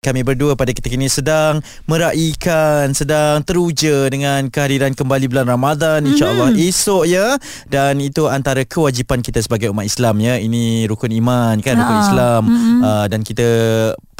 Kami berdua pada ketika ini sedang meraihkan, sedang teruja dengan kehadiran kembali bulan Ramadan insya-Allah mm-hmm. esok ya dan itu antara kewajipan kita sebagai umat Islam ya. Ini rukun iman kan, rukun ha. Islam mm-hmm. uh, dan kita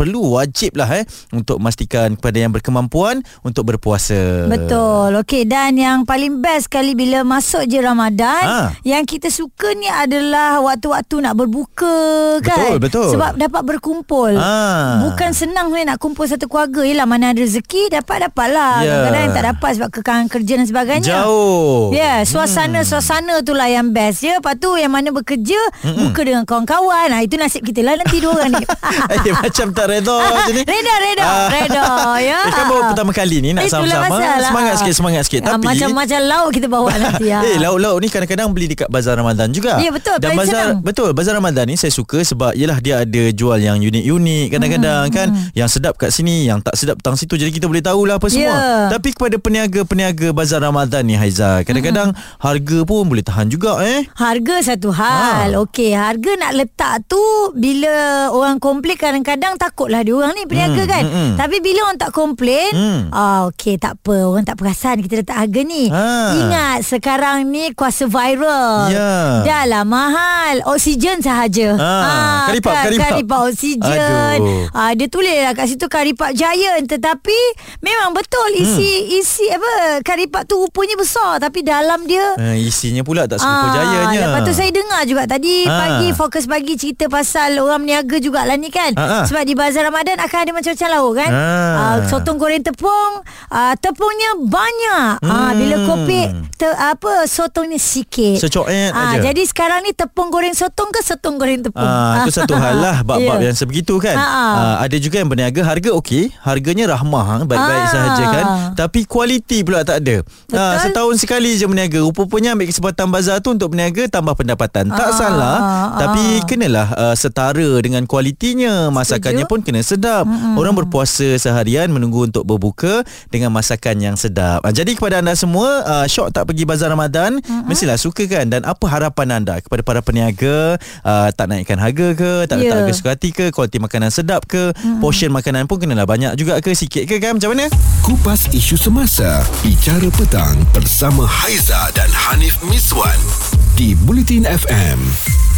perlu wajib lah eh untuk memastikan kepada yang berkemampuan untuk berpuasa. Betul. Okey dan yang paling best kali bila masuk je Ramadan ha. yang kita suka ni adalah waktu-waktu nak berbuka kan. Betul, betul. Sebab dapat berkumpul. Ha. Bukan senang ni nak kumpul satu keluarga. Yalah mana ada rezeki dapat dapatlah. Yeah. Kadang-kadang yang tak dapat sebab kekangan kerja dan sebagainya. Jauh. Ya, yeah, suasana-suasana tu lah yang best ya. Lepas tu yang mana bekerja Mm-mm. buka dengan kawan-kawan. Ha, itu nasib kita lah nanti dua orang ni. eh, macam tak reda macam ni. Reda, reda, uh, reda. Ya. Kan baru pertama kali ni nak sama-sama. Semangat sikit, semangat sikit. Ah, Tapi macam-macam lauk kita bawa nanti. Ya. Eh, lauk-lauk ni kadang-kadang beli dekat bazar Ramadan juga. Ya, betul. Dan bazar senang. betul, bazar Ramadan ni saya suka sebab yalah dia ada jual yang unik-unik kadang-kadang hmm, kan hmm. yang sedap kat sini, yang tak sedap tang situ. Jadi kita boleh tahulah apa semua. Yeah. Tapi kepada peniaga-peniaga bazar Ramadan ni Haiza, kadang-kadang hmm. harga pun boleh tahan juga eh. Harga satu hal. Ha. Okey, harga nak letak tu bila orang komplain kadang-kadang takutlah dia orang ni peniaga hmm. kan. Hmm, hmm. Tapi bila orang tak komplain, hmm. ah okey tak apa, orang tak perasan kita letak harga ni. Ha. Ingat sekarang ni kuasa viral. Yeah. Dah lah mahal. Oksigen sahaja. Ha. ha karipap, kan? karipap. Karipap oksigen. Ah dia tulis lah kat situ karipap giant tetapi memang betul isi hmm. isi apa karipap tu rupanya besar tapi dalam dia uh, isinya pula tak serupa ah, giantnya. Lepas tu saya dengar juga tadi ha. pagi fokus pagi cerita pasal orang meniaga jugalah ni kan. Ha. Sebab di bazar Ramadan akan ada macam-macam lauk kan. Ha. Uh, sotong goreng tepung, uh, tepungnya banyak. Hmm. Uh, bila kopi te, apa sotongnya sikit. Secoet uh, aja. Jadi sekarang ni tepung goreng sotong ke sotong goreng tepung? Uh, itu satu hal lah bab-bab yeah. yang sebegitu kan. Uh, ada juga yang berniaga harga okey, harganya rahmah, baik-baik uh. sahaja kan. Tapi kualiti pula tak ada. Uh, setahun sekali je berniaga. Rupanya ambil kesempatan bazar tu untuk berniaga tambah pendapatan. Uh. Tak salah. Uh. Tapi kenalah uh, setara dengan kualitinya. Masakannya. Pun kena sedap. Uh. Orang berpuasa seharian menunggu untuk berbuka dengan masakan yang sedap. Uh, jadi kepada anda semua, uh, syok tak pergi bazar Ramadan, uh. mestilah suka kan. Dan apa harapan anda kepada para peniaga? Uh, tak naikkan harga ke? Tak yeah. letak harga suka hati ke? Kualiti makanan sedap ke? Uh. Portion makanan pun kenalah banyak juga ke? Sikit ke kan? Macam mana? Kupas isu semasa, bicara petang bersama Haiza dan Hanif Miswan di Bulletin FM.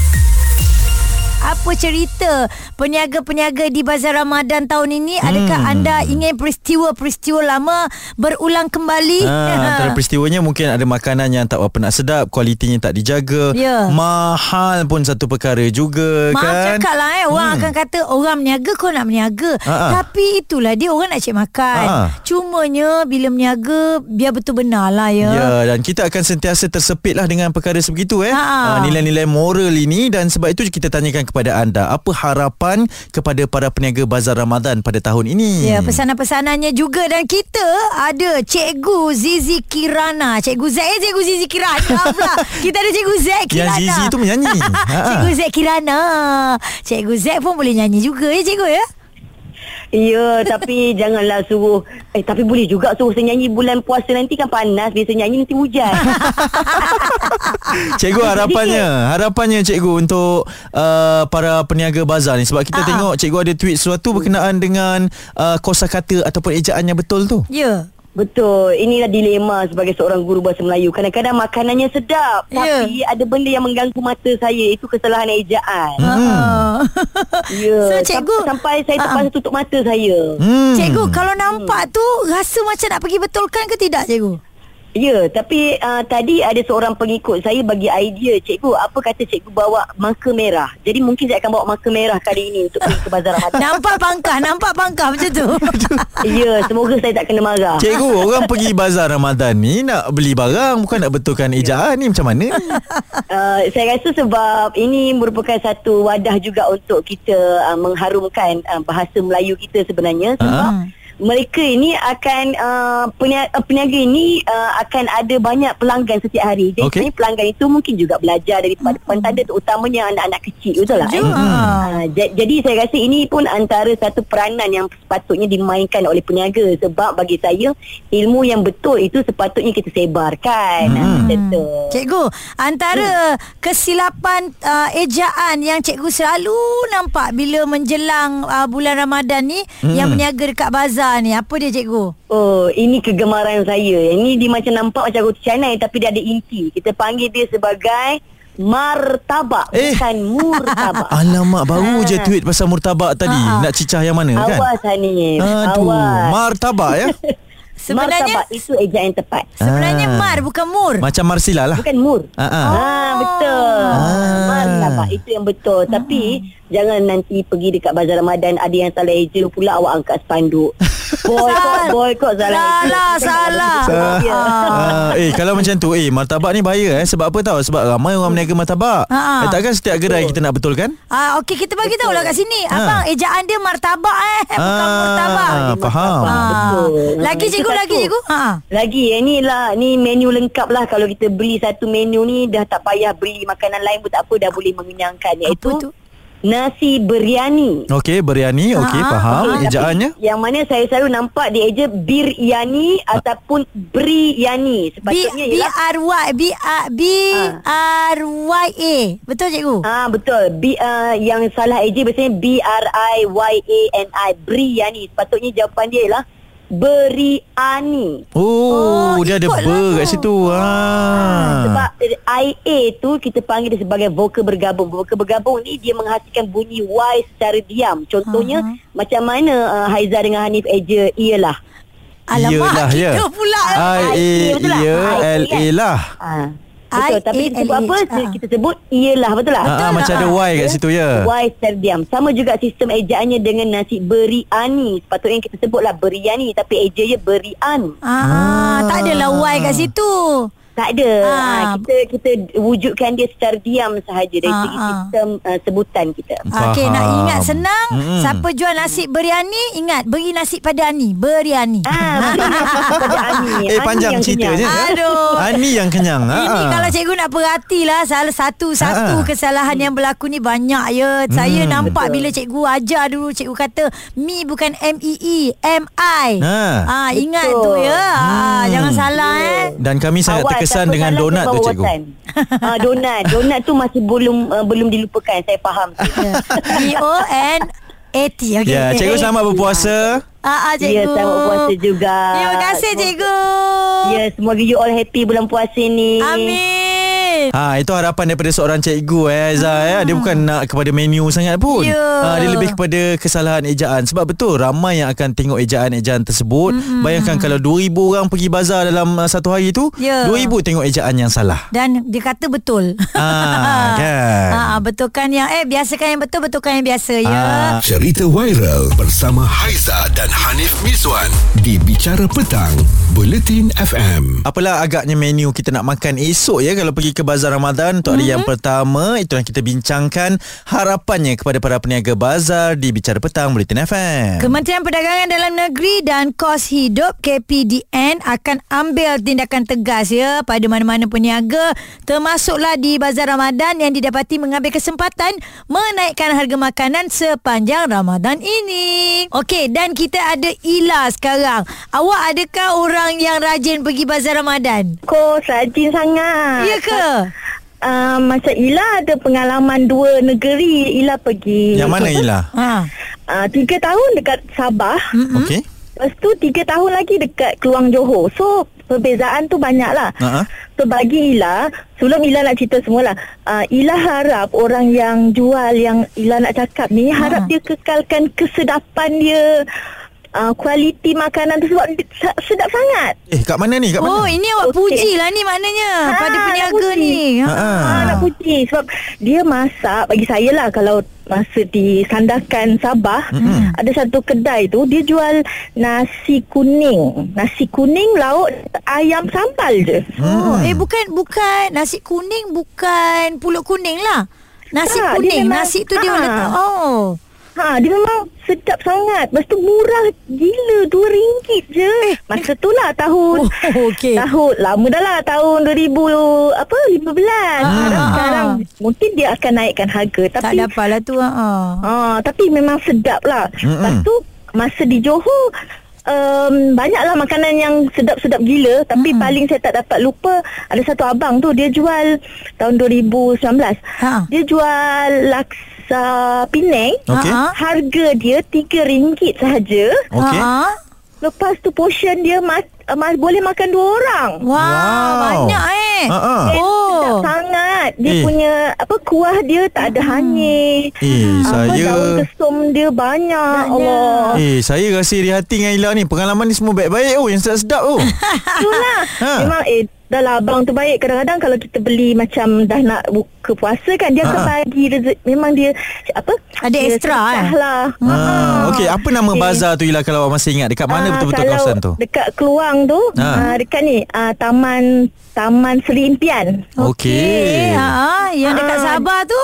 Apa cerita peniaga-peniaga di Bazar Ramadan tahun ini? Adakah hmm. anda ingin peristiwa-peristiwa lama berulang kembali? Ha, antara peristiwanya mungkin ada makanan yang tak berapa nak sedap, kualitinya tak dijaga. Ya. Mahal pun satu perkara juga Maaf kan. Maaf cakap lah eh. Orang hmm. akan kata orang meniaga kau nak meniaga. Ha-ha. Tapi itulah dia orang nak cek makan. Ha-ha. Cumanya bila meniaga biar betul benar lah ya. Ya dan kita akan sentiasa tersepit lah dengan perkara sebegitu eh. Ha, nilai-nilai moral ini dan sebab itu kita tanyakan kepada anda. Apa harapan kepada para peniaga bazar Ramadan pada tahun ini? Ya pesanan-pesanannya juga dan kita ada cikgu Zizi Kirana. Cikgu Z eh cikgu Zizi Kirana? Pula. Kita ada cikgu Z Kirana. Yang Zizi tu menyanyi. Cikgu Z Kirana. Cikgu Z pun boleh nyanyi juga ya cikgu ya Ya, tapi janganlah suruh. Eh, tapi boleh juga suruh saya nyanyi bulan puasa nanti kan panas. Biasa nyanyi nanti hujan. cikgu harapannya, harapannya cikgu untuk uh, para peniaga bazar ni. Sebab kita Aa. Ah, ah. tengok cikgu ada tweet sesuatu berkenaan dengan uh, kosakata ataupun ejaan yang betul tu. Ya. Betul. Inilah dilema sebagai seorang guru bahasa Melayu. Kadang-kadang makanannya sedap. Yeah. Tapi ada benda yang mengganggu mata saya. Itu kesalahan ejaan. Hmm. Ya. So, cikgu. Sampai saya terpaksa uh tutup mata saya. Hmm. Cikgu, kalau nampak hmm. tu rasa macam nak pergi betulkan ke tidak, cikgu? Ya, tapi uh, tadi ada seorang pengikut saya bagi idea, cikgu, apa kata cikgu bawa marker merah. Jadi mungkin saya akan bawa marker merah kali ini untuk pergi ke bazar Ramadan. nampak pangkah, nampak pangkah macam tu. ya, semoga saya tak kena marah. Cikgu, orang pergi bazar Ramadan ni nak beli barang, bukan nak betulkan ejaan ni macam mana? Uh, saya rasa sebab ini merupakan satu wadah juga untuk kita uh, mengharumkan uh, bahasa Melayu kita sebenarnya sebab uh-huh mereka ini akan uh, peniaga, uh, peniaga ini uh, akan ada banyak pelanggan setiap hari. Jadi okay. pelanggan itu mungkin juga belajar dari tempat-tempat hmm. tanda terutamanya anak-anak kecil betul lah. Eh? Uh, jadi saya rasa ini pun antara satu peranan yang sepatutnya dimainkan oleh peniaga sebab bagi saya ilmu yang betul itu sepatutnya kita sebarkan. Hmm. Cikgu, antara hmm. kesilapan uh, ejaan yang cikgu selalu nampak bila menjelang uh, bulan Ramadan ni hmm. yang berniaga dekat bazar ni apa dia cikgu? Oh, ini kegemaran saya. Ini dia macam nampak macam roti canai tapi dia ada inti. Kita panggil dia sebagai martabak eh. bukan murtabak. Alamak baru ha. je tweet pasal murtabak tadi. Ha. Nak cicah yang mana Awas, kan? Awas Hanif. Aduh, Awas. martabak ya. Sebenarnya Martabak itu ejaan yang tepat. Sebenarnya ah. Mar bukan Mur. Macam Marsila lah. Bukan Mur. Ah, ah. ah betul. Ah. Martabak itu yang betul. Tapi jangan nanti pergi dekat bazar Ramadan ada yang salah eja pula awak angkat spanduk. Boykot, boykot salah. Salah, salah. salah. Uh, eh, kalau macam tu, eh, martabak ni bahaya eh. Sebab apa tahu? Sebab ramai orang berniaga martabak. Uh, eh, takkan setiap gerai kita nak betul kan? Ah, uh, okey, kita bagi tahu lah kat sini. Uh. Abang, ejaan dia martabak eh. Bukan uh, martabak. Faham. Uh. Betul. Lagi cikgu, lagi cikgu. Ha. Lagi, eh, ni lah. Ni menu lengkap lah. Kalau kita beli satu menu ni, dah tak payah beli makanan lain pun tak apa. Dah boleh mengenyangkan. Iaitu, apa tu? Nasi biryani. Okey, biryani. Okey, ha, faham. Okay. Ejaannya? Yang mana saya selalu nampak dia eja biryani ha. ataupun biryani. Sepatutnya B, B-R-Y. B-R-Y-A. Betul, cikgu? Ah betul. B, uh, yang salah eja biasanya B-R-I-Y-A-N-I. Biryani. Sepatutnya jawapan dia ialah beriani. Oh, oh dia ada ber kat situ. Ha. Sebab IA tu kita panggil dia sebagai vokal bergabung. Vokal bergabung ni dia menghasilkan bunyi Y secara diam. Contohnya uh-huh. macam mana uh, Haiza dengan Hanif eja ialah. Alamak, Iyalah, kita ya. pula. I-A-L-A lah. Ha. Betul I Tapi sebut apa. Kita sebut Iyalah betul lah uh, Macam ada Y kat situ ya Y terdiam Sama juga sistem ejaannya Dengan nasi beriani Sepatutnya kita sebutlah Beriani Tapi ejanya berian ah, ah. Tak adalah Y kat situ tak ada. Ha. Ha, kita kita wujudkan dia secara diam sahaja dari ha, segi ha. sistem uh, sebutan kita. Okey, nak ingat senang. Hmm. Siapa jual nasi biryani, ingat beri nasi pada Ani. Biryani. Ha, pada Ani. Eh, panjang ceritanya. Aduh. Ani yang kenyang. Ha. Ini kalau cikgu nak perhatilah salah satu-satu ha. kesalahan yang berlaku ni banyak ya. Hmm. Saya nampak Betul. bila cikgu ajar dulu, cikgu kata mi bukan M-E-E, M-I. Ha. ha ingat Betul. tu ya. Hmm. Ha, jangan salah yeah. eh. Dan kami sangat Awal terkesan dengan donat tu cikgu. uh, donat, donat tu masih belum uh, belum dilupakan. Saya faham. D O N A T. Okay. Ya, cikgu selamat berpuasa. Ah, ah, cikgu. Ya, selamat berpuasa juga. Terima kasih, cikgu. Ya, semoga you all happy bulan puasa ni. Amin. Ha itu harapan daripada seorang cikgu eh Aiza hmm. eh. Dia bukan nak kepada menu sangat pun. Yeah. Ha dia lebih kepada kesalahan ejaan sebab betul ramai yang akan tengok ejaan-ejaan tersebut. Hmm. Bayangkan kalau 2000 orang pergi bazar dalam uh, satu hari tu, yeah. 2000 tengok ejaan yang salah. Dan dia kata betul. Ha kan. Ha betulkan yang eh biasakan yang betul betulkan yang biasa ya. Ha. Cerita viral bersama Haiza dan Hanif Miswan di Bicara Petang, Bulletin FM. Apalah agaknya menu kita nak makan esok ya kalau pergi ke Bazar Ramadan untuk hari mm-hmm. yang mhm. pertama itu yang kita bincangkan harapannya kepada para peniaga bazar di Bicara Petang Bulletin FM. Kementerian Perdagangan Dalam Negeri dan Kos Hidup KPDN akan ambil tindakan tegas ya pada mana-mana peniaga termasuklah di Bazar Ramadan yang didapati mengambil kesempatan menaikkan harga makanan sepanjang Ramadan ini. Okey dan kita ada Ila sekarang. Awak adakah orang yang rajin pergi Bazar Ramadan? Kok rajin sangat. Ya ke? Uh, macam Ila ada pengalaman dua negeri Ila pergi. Yang mana Ila? Ha. Uh, tiga tahun dekat Sabah. Mm-hmm. Okey. Lepas tu tiga tahun lagi dekat Keluang Johor. So perbezaan tu banyak lah. Uh-huh. So bagi Ila, sebelum Ila nak cerita semualah. Uh, Ila harap orang yang jual yang Ila nak cakap ni, harap uh-huh. dia kekalkan kesedapan dia uh, kualiti makanan tu sebab sedap sangat. Eh, kat mana ni? Kat mana? Oh, ini awak okay. puji lah ni maknanya ha, pada peniaga ni. Ha. ha, nak puji sebab dia masak bagi saya lah kalau masa di Sandakan Sabah mm-hmm. ada satu kedai tu dia jual nasi kuning nasi kuning lauk ayam sambal je oh mm. eh bukan bukan nasi kuning bukan pulut kuning lah nasi ha, kuning memang, nasi tu dia ha. letak oh Ha, dia memang sedap sangat. Lepas tu murah gila RM2 je. Eh, Masa tu lah tahun oh, okay. tahun lama dah lah tahun 2000 apa 15. Ah. Sekarang mungkin dia akan naikkan harga tapi tak dapatlah tu ha. Ah, tapi memang sedap lah. Mm-hmm. Lepas tu masa di Johor um, banyaklah makanan yang sedap-sedap gila tapi hmm. paling saya tak dapat lupa ada satu abang tu dia jual tahun 2019 ha. dia jual laksa Penang okay. harga dia RM3 sahaja okey ha. lepas tu portion dia mas, mas, boleh makan dua orang wow, wow. banyak eh uh-huh. oh. sangat dia eh. punya apa kuah dia tak ada hmm. hanyir eh, apa saya... daun kesum dia banyak Allah eh saya rasa iri hati dengan Ila ni pengalaman ni semua baik-baik oh yang sedap-sedap oh itulah ha. memang eh dah lah abang tu baik kadang-kadang kalau kita beli macam dah nak buka puasa kan dia akan ha. bagi rezeki memang dia apa ada dia extra eh lah ha. ha. okey apa nama okay. bazar tu Ila kalau awak masih ingat dekat mana ha, betul-betul kawasan tu dekat Keluang tu ha. Ha, dekat ni uh, taman taman Seri Impian okey ha yang dekat ha. Sabah tu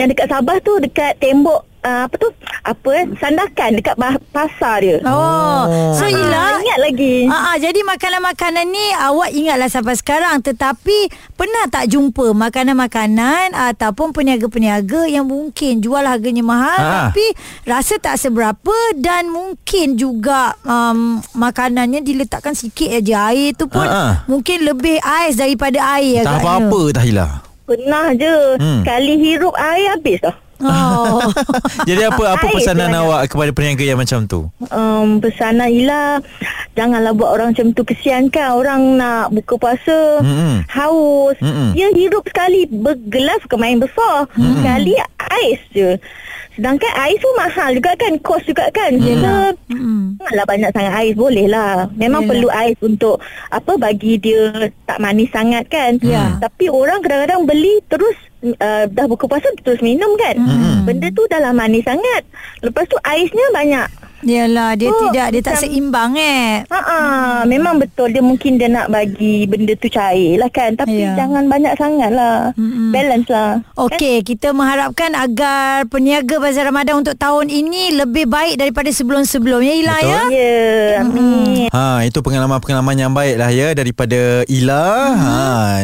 yang dekat Sabah tu dekat tembok uh, apa tu apa eh sandakan dekat pasar dia. Oh, so uh, Ila ingat lagi. Ah uh, uh, jadi makanan-makanan ni awak ingatlah sampai sekarang tetapi pernah tak jumpa makanan-makanan ataupun peniaga-peniaga yang mungkin jual harganya mahal uh. tapi rasa tak seberapa dan mungkin juga um, makanannya diletakkan sikit aja air tu pun uh, uh. mungkin lebih ais daripada air tak apa-apa Tahila. Pernah je. Hmm. Kali hirup air habis dah. Oh. Jadi apa apa pesanan awak kepada peniaga yang macam tu? Um, pesanan ialah janganlah buat orang macam tu kesian kan orang nak buka puasa Mm-mm. haus. Mm-mm. Dia hidup sekali bergelas ke main besar. Mm-mm. Sekali ais je. Sedangkan ais tu mahal juga kan Kos juga kan hmm. Kita hmm. Lah banyak sangat ais Boleh lah Memang Yalah. perlu ais untuk Apa Bagi dia Tak manis sangat kan ya. Tapi orang kadang-kadang beli Terus uh, Dah buka puasa Terus minum kan hmm. Benda tu dah lah manis sangat Lepas tu aisnya banyak Yalah dia oh, tidak dia tak seimbang eh. Ha ah memang betul dia mungkin dia nak bagi benda tu cair lah kan tapi yeah. jangan banyak sangat lah. Mm-hmm. Balance lah. Okey kan? kita mengharapkan agar peniaga bazar Ramadan untuk tahun ini lebih baik daripada sebelum-sebelumnya Ila betul. ya. Ya. Yeah, amin. Ha itu pengalaman-pengalaman yang baik lah ya daripada Ila. Mm-hmm. Ha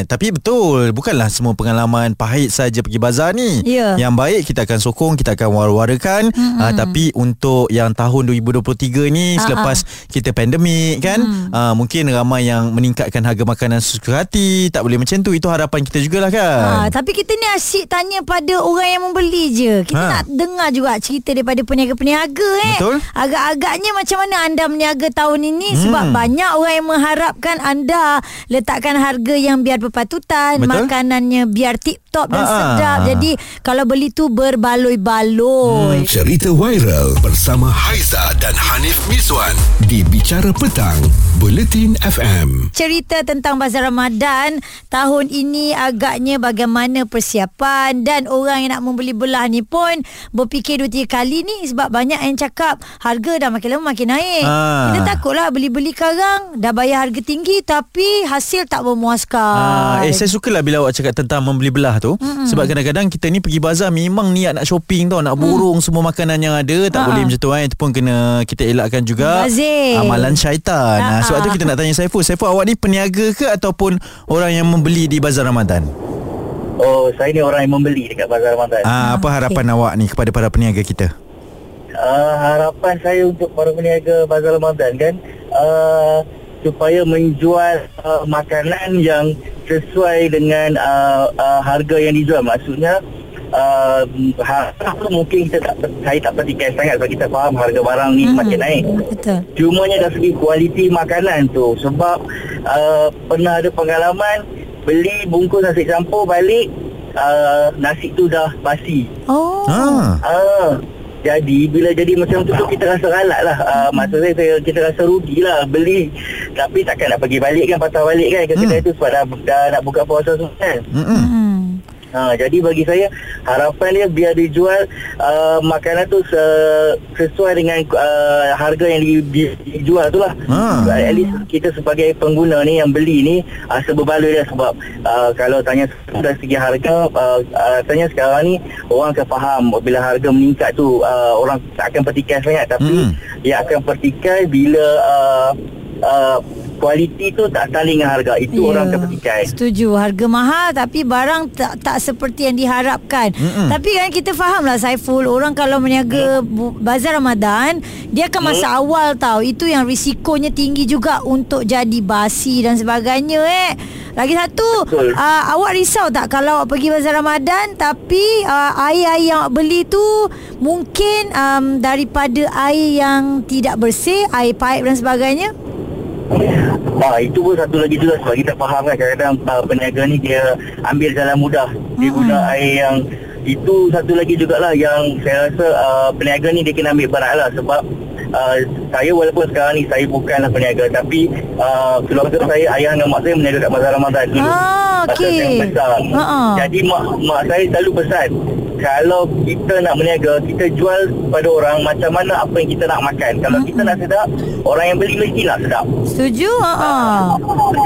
tapi betul bukanlah semua pengalaman pahit saja pergi bazar ni. Yeah. Yang baik kita akan sokong kita akan war-warakan mm-hmm. ha, tapi untuk yang tahun 2023 ni uh-huh. selepas kita pandemik kan hmm. uh, mungkin ramai yang meningkatkan harga makanan suka hati tak boleh macam tu itu harapan kita jugalah kan uh, tapi kita ni asyik tanya pada orang yang membeli je kita ha. nak dengar juga cerita daripada peniaga-peniaga eh betul agak-agaknya macam mana anda meniaga tahun ini hmm. sebab banyak orang yang mengharapkan anda letakkan harga yang biar berpatutan betul? makanannya biar tip top dan uh-huh. sedap jadi kalau beli tu berbaloi-baloi hmm. cerita viral bersama Haiza dan Hanif Miswan di Bicara Petang, Buletin FM. Cerita tentang Bazar Ramadan tahun ini agaknya bagaimana persiapan dan orang yang nak membeli belah ni pun berfikir dua tiga kali ni sebab banyak yang cakap harga dah makin lama makin naik. Ha. Kita takutlah beli-beli sekarang dah bayar harga tinggi tapi hasil tak memuaskan. Ha. Eh saya sukalah bila awak cakap tentang membeli belah tu mm-hmm. sebab kadang-kadang kita ni pergi bazar memang niat nak shopping tau nak burung mm. semua makanan yang ada tak ha. boleh macam tu kan itu pun kena kita elakkan juga Bazir. amalan syaitan. Ha, sebab tu kita nak tanya Saiful. Saiful awak ni peniaga ke ataupun orang yang membeli di bazar Ramadan? Oh, saya ni orang yang membeli dekat bazar Ramadan. Ah, apa harapan okay. awak ni kepada para peniaga kita? Uh, harapan saya untuk para peniaga bazar Ramadan kan uh, supaya menjual uh, makanan yang sesuai dengan uh, uh, harga yang dijual. Maksudnya uh, harga mungkin kita tak saya tak perhatikan sangat sebab kita faham harga barang ni hmm. makin naik. Betul. Cumanya dari segi kualiti makanan tu sebab uh, pernah ada pengalaman beli bungkus nasi campur balik uh, nasi tu dah basi. Oh. Ha. Uh, jadi bila jadi macam tu, tu kita rasa galak lah. Uh, Maksud saya kita rasa rugi lah Beli. Tapi takkan nak pergi balik kan Patah balik kan Ke kedai hmm. tu sebab dah, dah nak buka puasa semua kan. Hmm. Ha, jadi bagi saya harapan dia biar dijual uh, makanan tu se- sesuai dengan uh, harga yang di- di- dijual tu lah. Ha. At least kita sebagai pengguna ni yang beli ni uh, seberbaloi dia sebab uh, kalau tanya dari segi harga uh, uh, tanya sekarang ni orang akan faham bila harga meningkat tu uh, orang tak akan pertikai sangat tapi hmm. dia akan pertikai bila uh, uh, kualiti tu tak saling dengan harga itu yeah. orang akan petikai setuju harga mahal tapi barang tak tak seperti yang diharapkan Mm-mm. tapi kan kita faham lah Saiful orang kalau meniaga mm. bazar Ramadan dia akan masa mm. awal tau itu yang risikonya tinggi juga untuk jadi basi dan sebagainya eh lagi satu uh, awak risau tak kalau awak pergi bazar Ramadan tapi uh, air-air yang awak beli tu mungkin um, daripada air yang tidak bersih air pipe dan sebagainya Ah, itu pun satu lagi juga sebab kita faham kan kadang-kadang uh, peniaga ni dia ambil jalan mudah. Dia hmm. guna air yang itu satu lagi jugalah yang saya rasa uh, peniaga ni dia kena ambil berat lah sebab uh, saya walaupun sekarang ni saya bukanlah peniaga tapi uh, keluarga saya ayah dan mak saya meniaga kat Bazar Ramadan dulu. Ah, okay. Uh-uh. Jadi mak, mak saya selalu pesan kalau kita nak berniaga kita jual pada orang macam mana apa yang kita nak makan kalau hmm. kita nak sedap orang yang beli mesti nak sedap setuju ha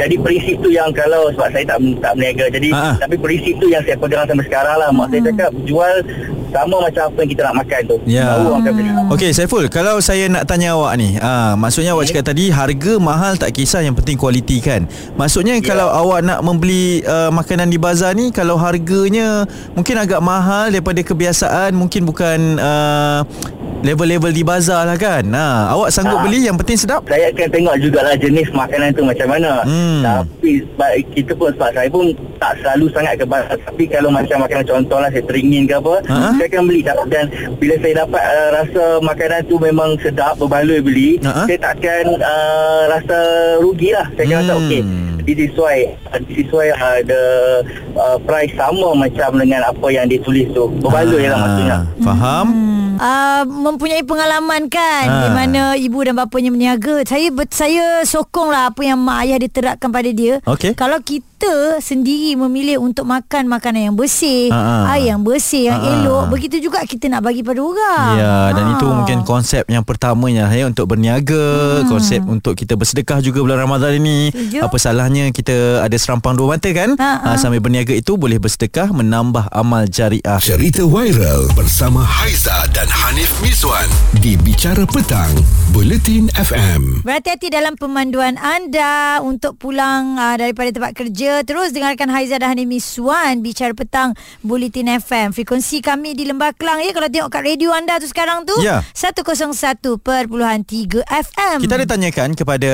jadi prinsip tu yang kalau sebab saya tak tak berniaga jadi Ha-ha. tapi prinsip tu yang saya pegang sampai sekarang lah mak hmm. saya cakap jual sama macam apa yang kita nak makan tu. Ya. Okey, Saiful, kalau saya nak tanya awak ni, ah maksudnya awak cakap tadi harga mahal tak kisah yang penting kualiti kan. Maksudnya ya. kalau awak nak membeli uh, makanan di bazar ni kalau harganya mungkin agak mahal daripada kebiasaan, mungkin bukan uh, level-level di bazar lah kan. Ha, awak sanggup ha. beli yang penting sedap? Saya akan tengok jugalah jenis makanan tu macam mana. Hmm. Tapi sebab kita pun sebab saya pun tak selalu sangat ke bazar. Tapi kalau macam makanan contohlah saya teringin ke apa, ha? saya akan beli. Dan bila saya dapat uh, rasa makanan tu memang sedap, berbaloi beli, ha? saya tak akan uh, rasa rugi lah. Saya akan hmm. rasa okey disesuai disesuai uh, the uh, price sama macam dengan apa yang dia tulis tu berbaloi lah maksudnya faham hmm uh, mempunyai pengalaman kan ha. di mana ibu dan bapanya berniaga. Saya saya sokonglah apa yang mak ayah diterapkan pada dia. Okay. Kalau kita sendiri memilih untuk makan makanan yang bersih, ha. air yang bersih, yang ha. elok, begitu juga kita nak bagi pada orang. Ya, ha. dan itu mungkin konsep yang pertamanya ya untuk berniaga, hmm. konsep untuk kita bersedekah juga bulan Ramadan ini. Setuju? Apa salahnya kita ada serampang dua mata kan? Ha. Ha. Sambil berniaga itu boleh bersedekah menambah amal jariah. Cerita viral bersama Haiza dan Hanif Miswan di Bicara Petang, Buletin FM. Berhati-hati dalam pemanduan anda untuk pulang uh, daripada tempat kerja. Terus dengarkan Haiza dan Hanif Miswan Bicara Petang, Buletin FM. Frekuensi kami di Lembah Kelang ya. Kalau tengok kat radio anda tu sekarang tu, ya. 101.3 FM. Kita ada tanyakan kepada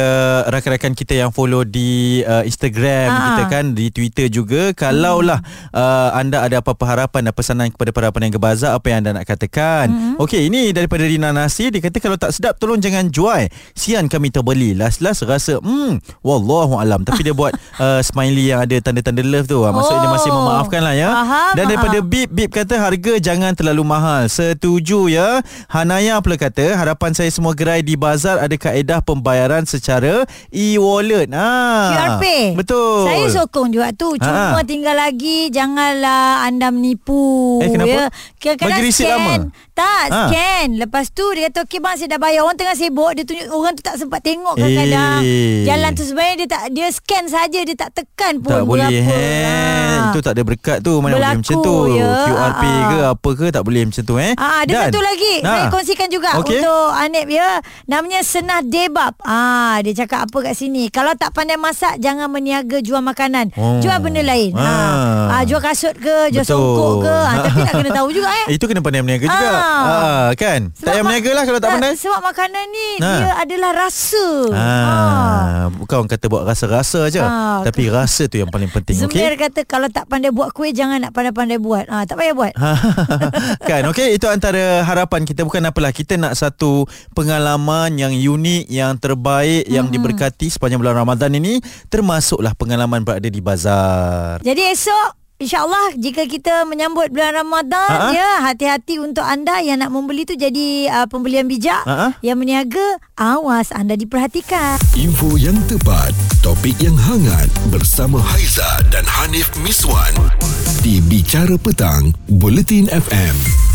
rakan-rakan kita yang follow di uh, Instagram Aa. kita kan, di Twitter juga. Kalaulah hmm. uh, anda ada apa-apa harapan dan pesanan kepada para peniaga bazar, apa yang anda nak katakan. Hmm. Hmm. Okey, ini daripada Rina Nasi. Dia kata kalau tak sedap tolong jangan jual. Sian kami terbeli. Last-last rasa hmm, wallahu alam. Tapi dia buat uh, smiley yang ada tanda-tanda love tu. Oh. Maksudnya dia masih oh. memaafkan lah ya. Faham. Dan daripada Bip, Bip kata harga jangan terlalu mahal. Setuju ya. Hanaya pula kata harapan saya semua gerai di bazar ada kaedah pembayaran secara e-wallet. Ha. QRP. Betul. Saya sokong juga tu. Cuma ha. tinggal lagi janganlah anda menipu. Eh kenapa? Ya. Bagi risit lama. Tak tak ha. scan Lepas tu dia kata Okey bang saya dah bayar Orang tengah sibuk Dia tunjuk Orang tu tak sempat tengok kadang-kadang eh. Jalan tu sebenarnya Dia tak dia scan saja Dia tak tekan pun Tak boleh ha. Itu tak ada berkat tu Mana Berlaku, boleh macam tu ya. QRP ha. ke apa ke Tak boleh macam tu eh ha. Ada Dan, satu lagi ha. Saya kongsikan juga okay. Untuk Anip ya Namanya Senah Debab ha. Dia cakap apa kat sini Kalau tak pandai masak Jangan meniaga jual makanan oh. Jual benda lain ha. Ha. Jual kasut ke Jual Betul. songkok ke ha. Tapi nak kena tahu juga eh Itu kena pandai meniaga juga ha. Ah, kan? Sebab tak payah meniaga lah kalau tak pandai. Sebab makanan ni ha. dia adalah rasa. Ha. ha. Bukan orang kata buat rasa-rasa aja, ha. tapi rasa tu yang paling penting. Zumir okay? kata kalau tak pandai buat kuih jangan nak pandai-pandai buat. Ha, tak payah buat. Ha. kan? Okey, itu antara harapan kita bukan apalah. Kita nak satu pengalaman yang unik, yang terbaik, yang hmm. diberkati sepanjang bulan Ramadan ini termasuklah pengalaman berada di bazar. Jadi esok InsyaAllah jika kita menyambut bulan Ramadan uh-huh. ya hati-hati untuk anda yang nak membeli tu jadi uh, pembelian bijak uh-huh. yang meniaga awas anda diperhatikan. Info yang tepat, topik yang hangat bersama Haiza dan Hanif Miswan di Bicara Petang, Bulletin FM.